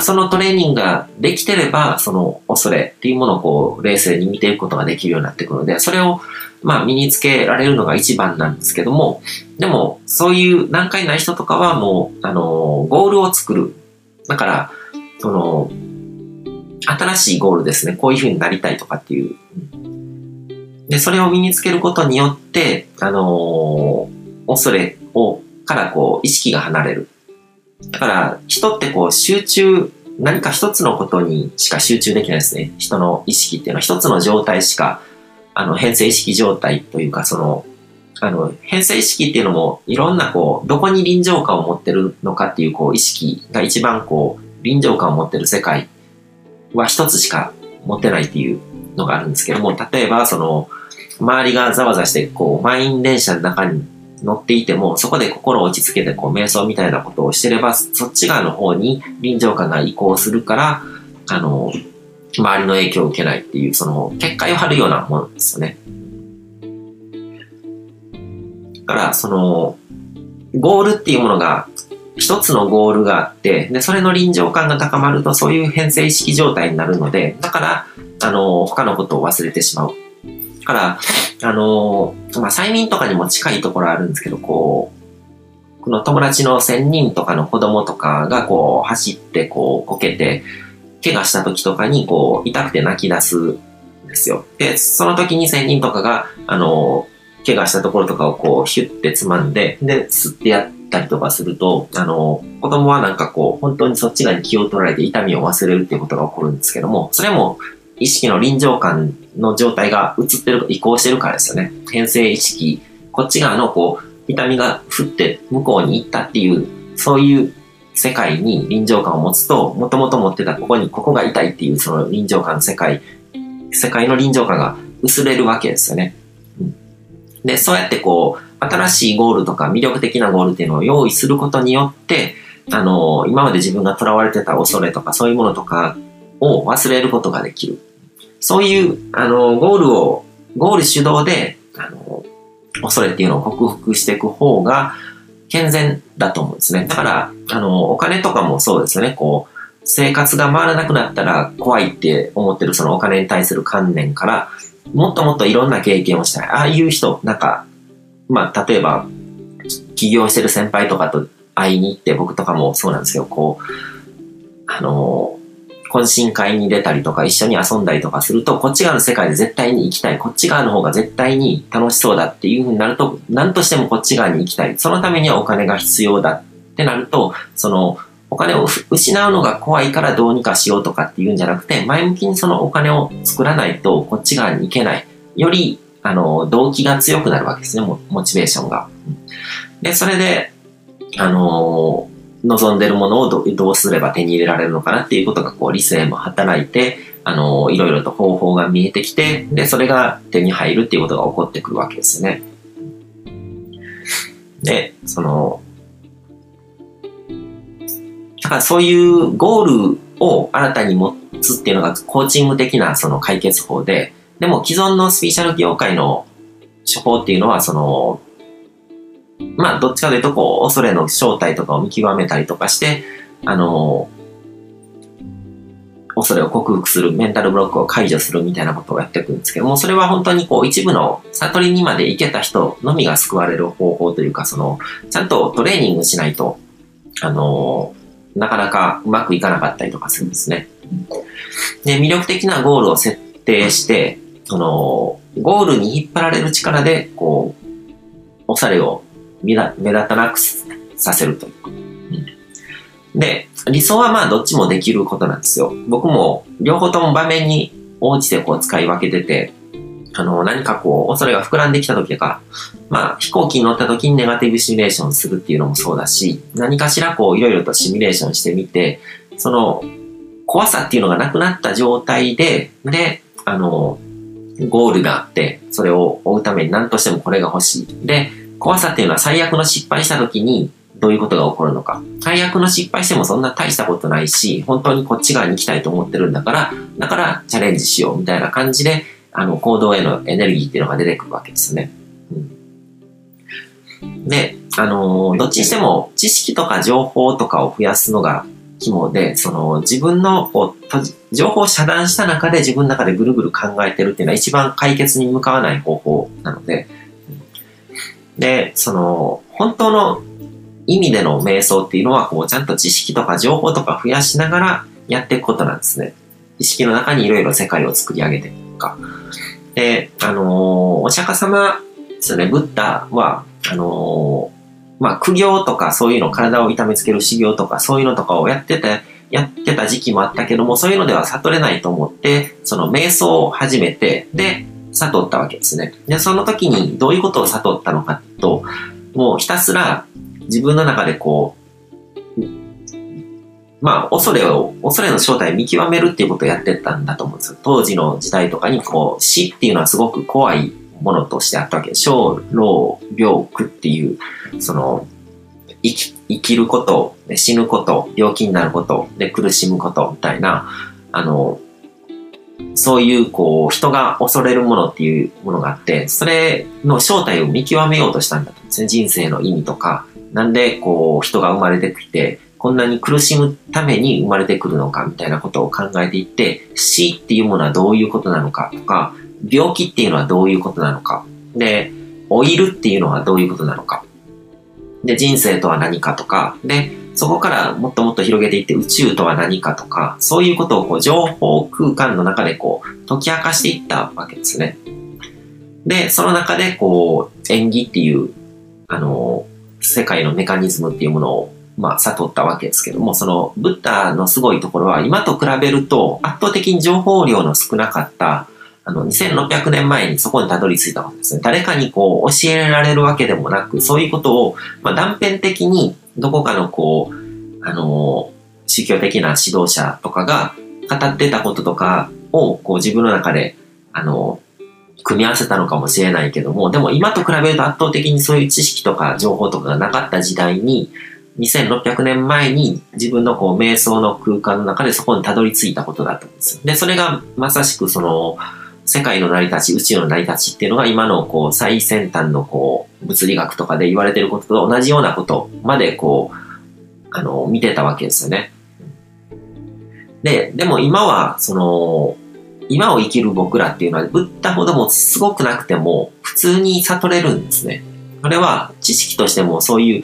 そのトレーニングができてれば、その恐れっていうものをこう、冷静に見ていくことができるようになってくるので、それを、まあ、身につけられるのが一番なんですけども、でも、そういう段階ない人とかはもう、あの、ゴールを作る。だから、その、新しいゴールですね。こういう風になりたいとかっていう。で、それを身につけることによって、あの恐れを、からこう、意識が離れる。だから、人ってこう、集中、何か一つのことにしか集中できないですね。人の意識っていうのは一つの状態しか、あの、変性意識状態というか、その、あの、変性意識っていうのも、いろんなこう、どこに臨場感を持ってるのかっていう、こう、意識が一番こう、臨場感を持ってる世界は一つしか持ってないっていうのがあるんですけども、例えば、その、周りがざわざわして、こう、満員電車の中に乗っていても、そこで心を落ち着けて、こう、瞑想みたいなことをしてれば、そっち側の方に臨場感が移行するから、あの、周りの影響を受けないっていう、その、結界を張るようなものですよね。だから、その、ゴールっていうものが、一つのゴールがあって、で、それの臨場感が高まると、そういう変性意識状態になるので、だから、あの、他のことを忘れてしまう。から、あの、まあ、催眠とかにも近いところあるんですけど、こう、この友達の仙人とかの子供とかがこう走ってこうこけて、怪我した時とかにこう痛くて泣き出すんですよ。で、その時に仙人とかが、あの、怪我したところとかをこうヒュッてつまんで、で、吸ってやったりとかすると、あの、子供はなんかこう、本当にそっち側に気を取られて痛みを忘れるっていうことが起こるんですけども、それも意識の臨場感の状態が映ってる、移行してるからですよね。変性意識、こっち側のこう、痛みが降って向こうに行ったっていう、そういう世界に臨場感を持つと、もともと持ってたここに、ここが痛いっていうその臨場感の世界、世界の臨場感が薄れるわけですよね。うん、で、そうやってこう、新しいゴールとか魅力的なゴールっていうのを用意することによって、あの、今まで自分が囚われてた恐れとかそういうものとかを忘れることができる。そういう、あの、ゴールを、ゴール主導で、あの、恐れっていうのを克服していく方が健全だと思うんですね。だから、あの、お金とかもそうですよね。こう、生活が回らなくなったら怖いって思ってるそのお金に対する観念から、もっともっといろんな経験をしたい。ああいう人、なんか、まあ、例えば、起業してる先輩とかと会いに行って、僕とかもそうなんですけど、こう、あの、懇親会に出たりとか一緒に遊んだりとかすると、こっち側の世界で絶対に行きたい。こっち側の方が絶対に楽しそうだっていう風になると、何としてもこっち側に行きたい。そのためにはお金が必要だってなると、その、お金を失うのが怖いからどうにかしようとかっていうんじゃなくて、前向きにそのお金を作らないとこっち側に行けない。より、あの、動機が強くなるわけですね、モチベーションが。で、それで、あの望んでるものをどどうすれば手に入れられるのかなっていうことがこう理性も働いて、あの、いろいろと方法が見えてきて、で、それが手に入るっていうことが起こってくるわけですね。で、その、だからそういうゴールを新たに持つっていうのがコーチング的なその解決法で、でも既存のスピーチャル業界の手法っていうのは、その、まあ、どっちかというと、こう、恐れの正体とかを見極めたりとかして、あの恐れを克服する、メンタルブロックを解除するみたいなことをやっていくんですけども、それは本当にこう、一部の悟りにまで行けた人のみが救われる方法というか、その、ちゃんとトレーニングしないと、あのなかなかうまくいかなかったりとかするんですね。で、魅力的なゴールを設定して、その、ゴールに引っ張られる力で、こう、恐れを目立たなくさせるという。ん、で、理想はまあどっちもできることなんですよ。僕も両方とも場面に応じてこう使い分けてて、あの、何かこう、恐れが膨らんできた時とか、まあ、飛行機に乗った時にネガティブシミュレーションするっていうのもそうだし、何かしらこう、いろいろとシミュレーションしてみて、その、怖さっていうのがなくなった状態で、で、あの、ゴールがあって、それを追うために何としてもこれが欲しい。で、怖さっていうのは最悪の失敗した時にどういうことが起こるのか。最悪の失敗してもそんな大したことないし、本当にこっち側に行きたいと思ってるんだから、だからチャレンジしようみたいな感じで、あの、行動へのエネルギーっていうのが出てくるわけですね。うん、で、あのー、どっちにしても知識とか情報とかを増やすのが肝で、その自分のこう情報を遮断した中で自分の中でぐるぐる考えてるっていうのは一番解決に向かわない方法なので、で、その、本当の意味での瞑想っていうのは、こう、ちゃんと知識とか情報とか増やしながらやっていくことなんですね。意識の中にいろいろ世界を作り上げていくか。で、あのー、お釈迦様ですね、ブッダは、あのー、まあ、苦行とかそういうの、体を痛めつける修行とかそういうのとかをやってて、やってた時期もあったけども、そういうのでは悟れないと思って、その瞑想を始めて、で、悟ったわけですね。で、その時にどういうことを悟ったのかと、もうひたすら自分の中でこう、まあ、恐れを、恐れの正体を見極めるっていうことをやってたんだと思うんですよ。当時の時代とかに、こう、死っていうのはすごく怖いものとしてあったわけで、小、老、病、苦っていう、その、生き、生きること、死ぬこと、病気になること、で、苦しむことみたいな、あの、そういう、こう、人が恐れるものっていうものがあって、それの正体を見極めようとしたんだと。思うんですね。人生の意味とか、なんで、こう、人が生まれてきて、こんなに苦しむために生まれてくるのかみたいなことを考えていって、死っていうものはどういうことなのかとか、病気っていうのはどういうことなのか、で、老いるっていうのはどういうことなのか、で、人生とは何かとか、で、そこからもっともっと広げていって宇宙とは何かとか、そういうことをこう情報空間の中でこう解き明かしていったわけですね。で、その中でこう演技っていう、あの、世界のメカニズムっていうものをまあ、悟ったわけですけども、その、ブッダのすごいところは、今と比べると、圧倒的に情報量の少なかった、あの、2600年前にそこにたどり着いたわけですね。誰かにこう、教えられるわけでもなく、そういうことを、まあ、断片的に、どこかのこう、あの、宗教的な指導者とかが語ってたこととかを、こう、自分の中で、あの、組み合わせたのかもしれないけども、でも今と比べると圧倒的にそういう知識とか情報とかがなかった時代に、2600年前に自分のこう瞑想の空間の中でそこにたどり着いたことだったんですよ。で、それがまさしくその世界の成り立ち、宇宙の成り立ちっていうのが今のこう最先端のこう物理学とかで言われてることと同じようなことまでこう、あの、見てたわけですよね。で、でも今はその、今を生きる僕らっていうのは、ブッダほどもすごくなくても、普通に悟れるんですね。これは知識としてもそういう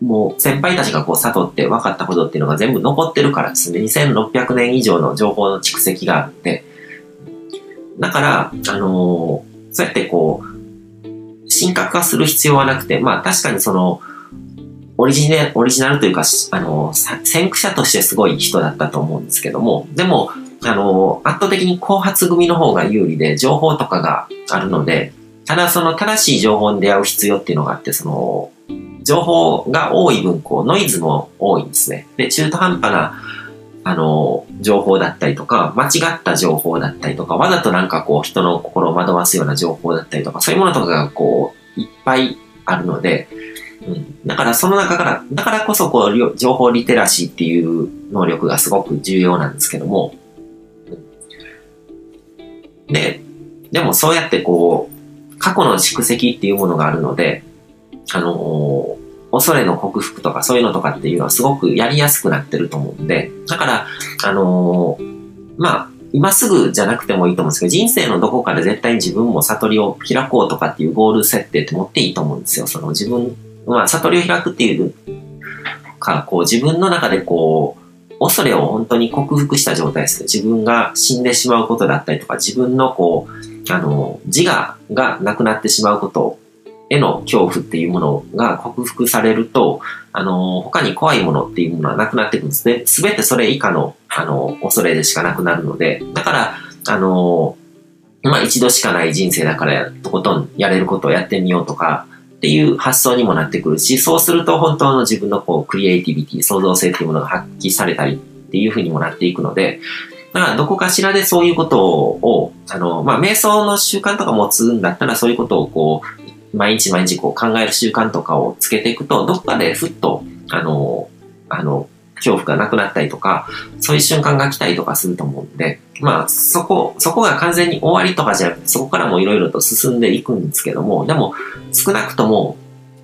もう先輩たちがこう悟って分かったことっていうのが全部残ってるからですね。2600年以上の情報の蓄積があって。だから、あのー、そうやってこう、神格化する必要はなくて、まあ確かにその、オリジナオリジナルというか、あのー、先駆者としてすごい人だったと思うんですけども、でも、あのー、圧倒的に後発組の方が有利で、情報とかがあるので、ただその正しい情報に出会う必要っていうのがあって、その、情報が多い分、こう、ノイズも多いんですね。で、中途半端な、あの、情報だったりとか、間違った情報だったりとか、わざとなんかこう、人の心を惑わすような情報だったりとか、そういうものとかがこう、いっぱいあるので、うん、だからその中から、だからこそこう、情報リテラシーっていう能力がすごく重要なんですけども、で、でもそうやってこう、過去の蓄積っていうものがあるので、あのー、恐れの克服とかそういうのとかっていうのはすごくやりやすくなってると思うんで、だから、あのー、まあ、今すぐじゃなくてもいいと思うんですけど、人生のどこかで絶対に自分も悟りを開こうとかっていうゴール設定って持っていいと思うんですよ。その自分、まあ、悟りを開くっていうか、こう自分の中でこう、恐れを本当に克服した状態ですね。自分が死んでしまうことだったりとか、自分のこう、あの、自我がなくなってしまうことへの恐怖っていうものが克服されると、あの、他に怖いものっていうものはなくなっていくんですね。すべてそれ以下の、あの、恐れでしかなくなるので、だから、あの、まあ一度しかない人生だからとことんやれることをやってみようとかっていう発想にもなってくるし、そうすると本当の自分のこうクリエイティビティ、創造性っていうものが発揮されたりっていうふうにもなっていくので、だからどこかしらでそういうことを、あの、まあ瞑想の習慣とか持つんだったらそういうことをこう、毎日毎日こう考える習慣とかをつけていくと、どっかでふっと、あの、あの、恐怖がなくなったりとか、そういう瞬間が来たりとかすると思うんで、まあ、そこ、そこが完全に終わりとかじゃなくて、そこからもいろいろと進んでいくんですけども、でも、少なくとも、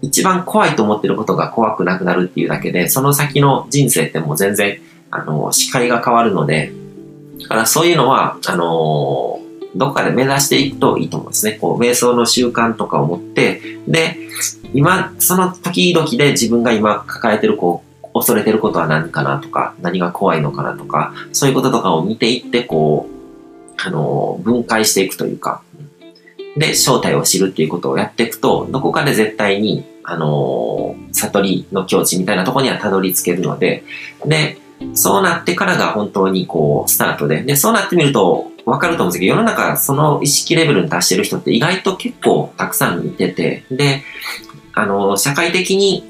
一番怖いと思ってることが怖くなくなるっていうだけで、その先の人生ってもう全然、あの、視界が変わるので、だからそういうのは、あのどっかで目指していくといいと思うんですね。こう、瞑想の習慣とかを持って、で、今、その時々で自分が今抱えてる、こう、恐れてることは何かなとか、何が怖いのかなとか、そういうこととかを見ていって、こう、あの分解していくというか、で、正体を知るっていうことをやっていくと、どこかで絶対に、あの悟りの境地みたいなとこにはたどり着けるので、で、そうなってからが本当にこう、スタートで、で、そうなってみると、わかると思うんですけど、世の中、その意識レベルに達してる人って意外と結構たくさんいてて、で、あの、社会的に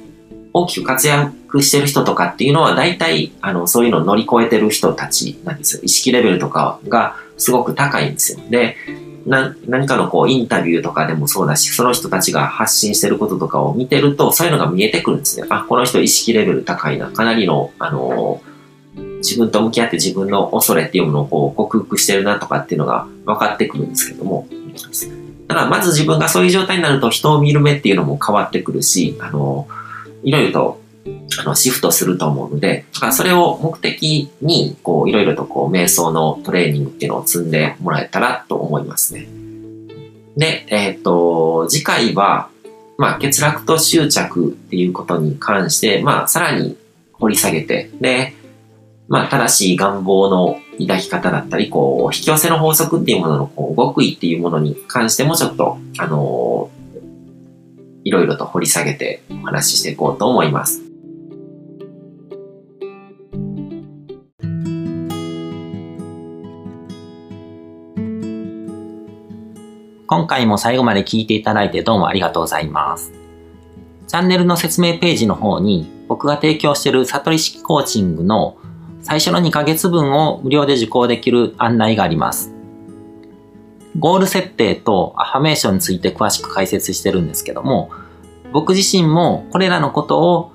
大きく活躍してる人とかっていうのは、大体、あの、そういうのを乗り越えてる人たちなんですよ。意識レベルとかがすごく高いんですよ。で、な何かのこうインタビューとかでもそうだし、その人たちが発信してることとかを見てると、そういうのが見えてくるんですね。あ、この人意識レベル高いな。かなりの、あの自分と向き合って自分の恐れっていうものをこう克服してるなとかっていうのが分かってくるんですけども。だからまず自分がそういう状態になると人を見る目っていうのも変わってくるし、あの、いろいろとあのシフトすると思うので、だからそれを目的に、こう、いろいろとこう、瞑想のトレーニングっていうのを積んでもらえたらと思いますね。で、えっ、ー、と、次回は、まあ、欠落と執着っていうことに関して、まあ、さらに掘り下げて、で、まあ、正しい願望の抱き方だったり、こう、引き寄せの法則っていうものの、こう、極意っていうものに関してもちょっと、あのいろいろと掘り下げてお話ししていこうと思います。今回も最後まで聞いていただいてどうもありがとうございます。チャンネルの説明ページの方に僕が提供している悟り式コーチングの最初の2ヶ月分を無料で受講できる案内があります。ゴール設定とアファメーションについて詳しく解説してるんですけども、僕自身もこれらのことを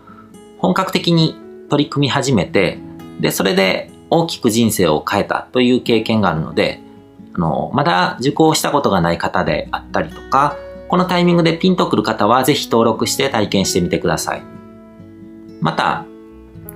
本格的に取り組み始めて、で、それで大きく人生を変えたという経験があるので、あの、まだ受講したことがない方であったりとか、このタイミングでピンとくる方はぜひ登録して体験してみてください。また、